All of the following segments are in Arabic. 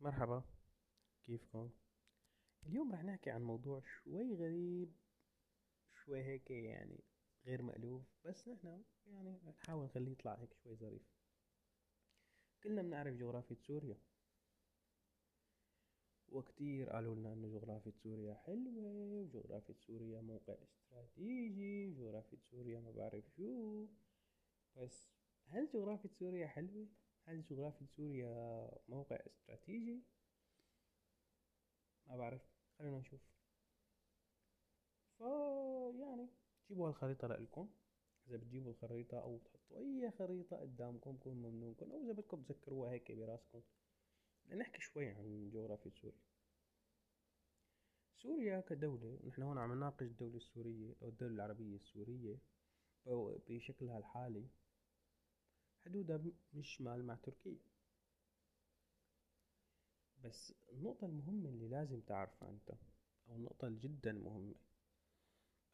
مرحبا. كيفكم؟ اليوم رح نحكي عن موضوع شوي غريب شوي هيك يعني غير مألوف بس نحن يعني نحاول نخليه يطلع هيك شوي ظريف. كلنا بنعرف جغرافية سوريا. وكتير قالوا لنا إنه جغرافية سوريا حلوة وجغرافية سوريا موقع استراتيجي وجغرافية سوريا ما بعرف شو. بس هل جغرافية سوريا حلوة؟ هل جغرافية سوريا موقع استراتيجي؟ ما بعرف خلينا نشوف. فا يعني جيبوا هالخريطة لإلكم. إذا بتجيبوا الخريطة أو تحطوا أي خريطة قدامكم بكون ممنونكم أو إذا بدكم تذكروها هيك براسكم. نحكي شوي عن جغرافية سوريا. سوريا كدولة نحن هون عم نناقش الدولة السورية أو الدولة العربية السورية بشكلها الحالي. حدودها من الشمال مع تركيا. بس النقطة المهمة اللي لازم تعرفها أنت أو النقطة الجدا مهمة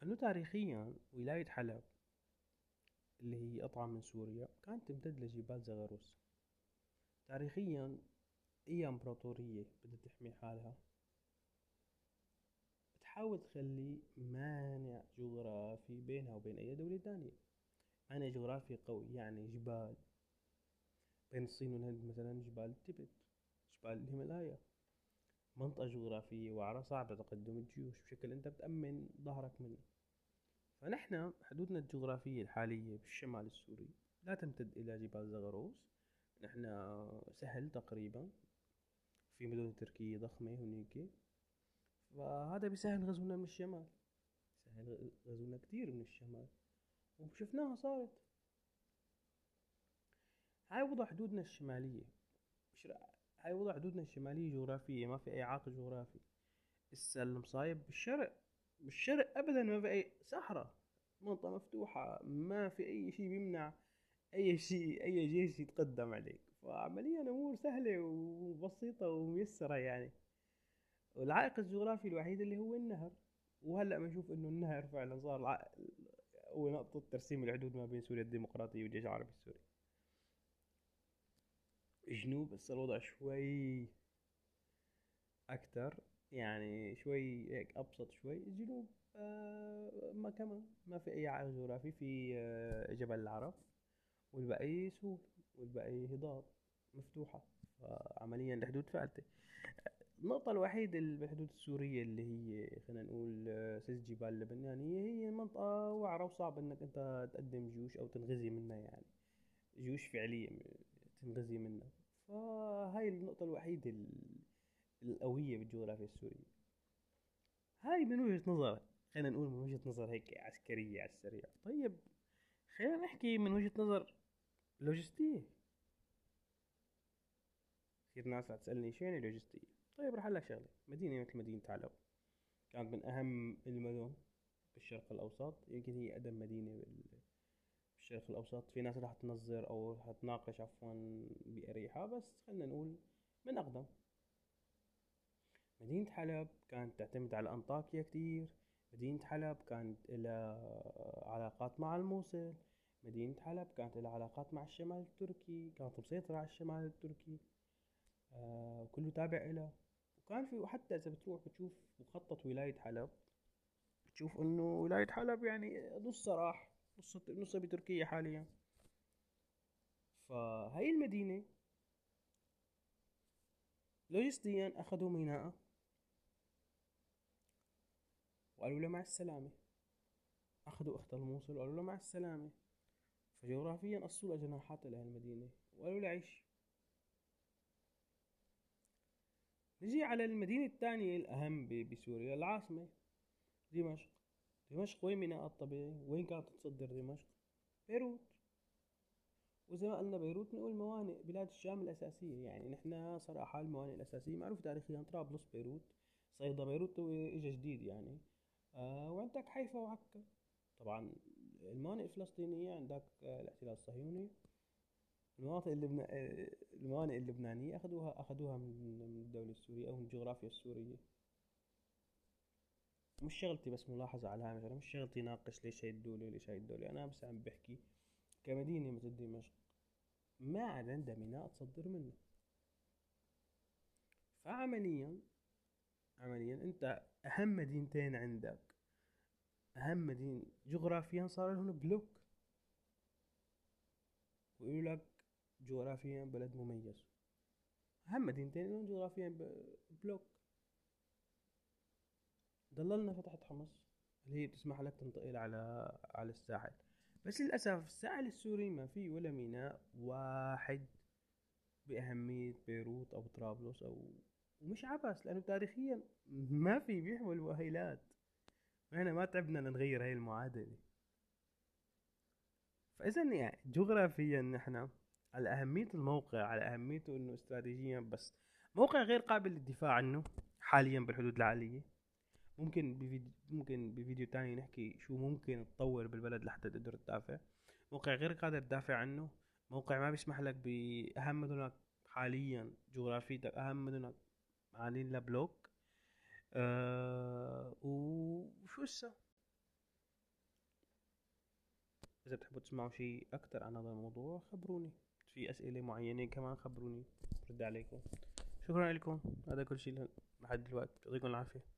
أنه تاريخيا ولاية حلب اللي هي قطعة من سوريا كانت تمتد لجبال زغروس. تاريخيا أي إمبراطورية بدها تحمي حالها. بتحاول تخلي مانع جغرافي بينها وبين أي دولة تانية. مانع جغرافي قوي يعني جبال بين الصين والهند مثلا جبال تبت جبال الهيمالايا. منطقة جغرافية وعرة صعبة تقدم الجيوش بشكل أنت بتأمن ظهرك منه. فنحن حدودنا الجغرافية الحالية بالشمال السوري لا تمتد إلى جبال زغروس. نحن سهل تقريبا في مدن تركية ضخمة هناك فهذا بيسهل غزونا من الشمال. سهل غزونا كتير من الشمال. وشفناها صارت. هاي وضع حدودنا الشمالية. مش هاي وضع حدودنا الشمالية جغرافية ما في أي عائق جغرافي. السا المصايب بالشرق. بالشرق أبدا ما في أي صحراء منطقة مفتوحة ما في أي شيء بيمنع أي شيء أي جيش يتقدم عليك. فعمليا أمور سهلة وبسيطة وميسرة يعني. والعائق الجغرافي الوحيد اللي هو النهر. وهلأ بنشوف إنه النهر فعلا صار هو نقطة ترسيم الحدود ما بين سوريا الديمقراطية والجيش العربي السوري. جنوب هسه الوضع شوي أكتر. يعني شوي هيك أبسط شوي. الجنوب آه ما كمان ما في أي عائق جغرافي. في آه جبل العرب والباقي سهول والباقي هضاب مفتوحة. فعمليا الحدود فعلتة النقطة الوحيدة بالحدود السورية اللي هي خلينا نقول آه، سيس جبال اللبنانية هي منطقة وعرة وصعب إنك أنت تقدم جيوش أو تنغزي منها يعني. جيوش فعلية تنغزي منها. فهاي النقطة الوحيدة القوية بالجغرافيا السورية. هاي من وجهة نظر خلينا نقول من وجهة نظر هيك عسكرية على السريع. طيب خلينا نحكي من وجهة نظر لوجستية. كثير ناس تسألني شو يعني لوجستية؟ طيب رح لك شغلة. مدينة مثل مدينة علب كانت من أهم المدن بالشرق الأوسط. يمكن هي أقدم مدينة بالشرق الأوسط. في ناس رح تنظر أو رح تناقش عفوا بأريحة. بس خلينا نقول من أقدم. مدينة حلب كانت تعتمد على أنطاكيا كتير. مدينة حلب كانت لها علاقات مع الموصل. مدينة حلب كانت لها علاقات مع الشمال التركي. كانت مسيطرة على الشمال التركي. آه وكله تابع إلها وكان في وحتى إذا بتروح بتشوف مخطط ولاية حلب بتشوف إنه ولاية حلب يعني نص راح نص نص بتركيا حاليا. فهاي المدينة لوجستيا أخذوا ميناء وقالوا له مع السلامة. أخذوا أخت الموصل وقالوا له مع السلامة. فجغرافيا قصوا له جناحات لهي المدينة وقالوا له عيش. نجي على المدينة الثانية الأهم بسوريا؟ العاصمة. دمشق. دمشق وين ميناء الطبيعي؟ وين كانت تصدر دمشق؟ بيروت. وزي ما قلنا بيروت نقول موانئ بلاد الشام الأساسية. يعني نحن صراحة الموانئ الأساسية معروف تاريخيا طرابلس بيروت صيدا بيروت إجا جديد يعني. آه وعندك حيفا وعكا. طبعا الموانئ الفلسطينية عندك الاحتلال الصهيوني. المناطق اللبنا... الموانئ اللبنانية أخذوها أخذوها من الدولة السورية أو من الجغرافيا السورية. مش شغلتي بس ملاحظة على هاي مثلا مش شغلتي ناقش ليش هاي الدولة وليش هاي الدولة. أنا بس عم بحكي كمدينة مثل دمشق ما عاد عندها ميناء تصدر منه. فعمليا عمليا أنت أهم مدينتين عندك أهم مدينة جغرافيا صار لهم block. ويقولوا لك جغرافيا بلد مميز. أهم مدينتين لهم جغرافيا block. ضل لنا فتحة حمص اللي هي بتسمح لك تنتقل على على الساحل. بس للأسف الساحل السوري ما في ولا ميناء واحد بأهمية بيروت أو طرابلس أو ومش عبس لأنه تاريخيا ما في بيحمل مؤهلات إحنا ما تعبنا نغير هاي المعادلة. فإذا يعني جغرافيا نحن على أهمية الموقع على أهميته إنه استراتيجيا بس. موقع غير قابل للدفاع عنه حاليا بالحدود العالية. ممكن بفيديو ممكن بفيديو تاني نحكي شو ممكن تطور بالبلد لحتى تقدر تدافع. موقع غير قادر تدافع عنه موقع ما بيسمح لك بأهم مدنك حاليا جغرافيتك أهم مدنك عاملين لها بلوك أه وشو هسه؟ إذا بتحبوا تسمعوا شيء أكتر عن هذا الموضوع خبروني. في أسئلة معينة كمان خبروني. برد عليكم. شكرا لكم. هذا كل شيء لحد دلوقتي. يعطيكم العافية.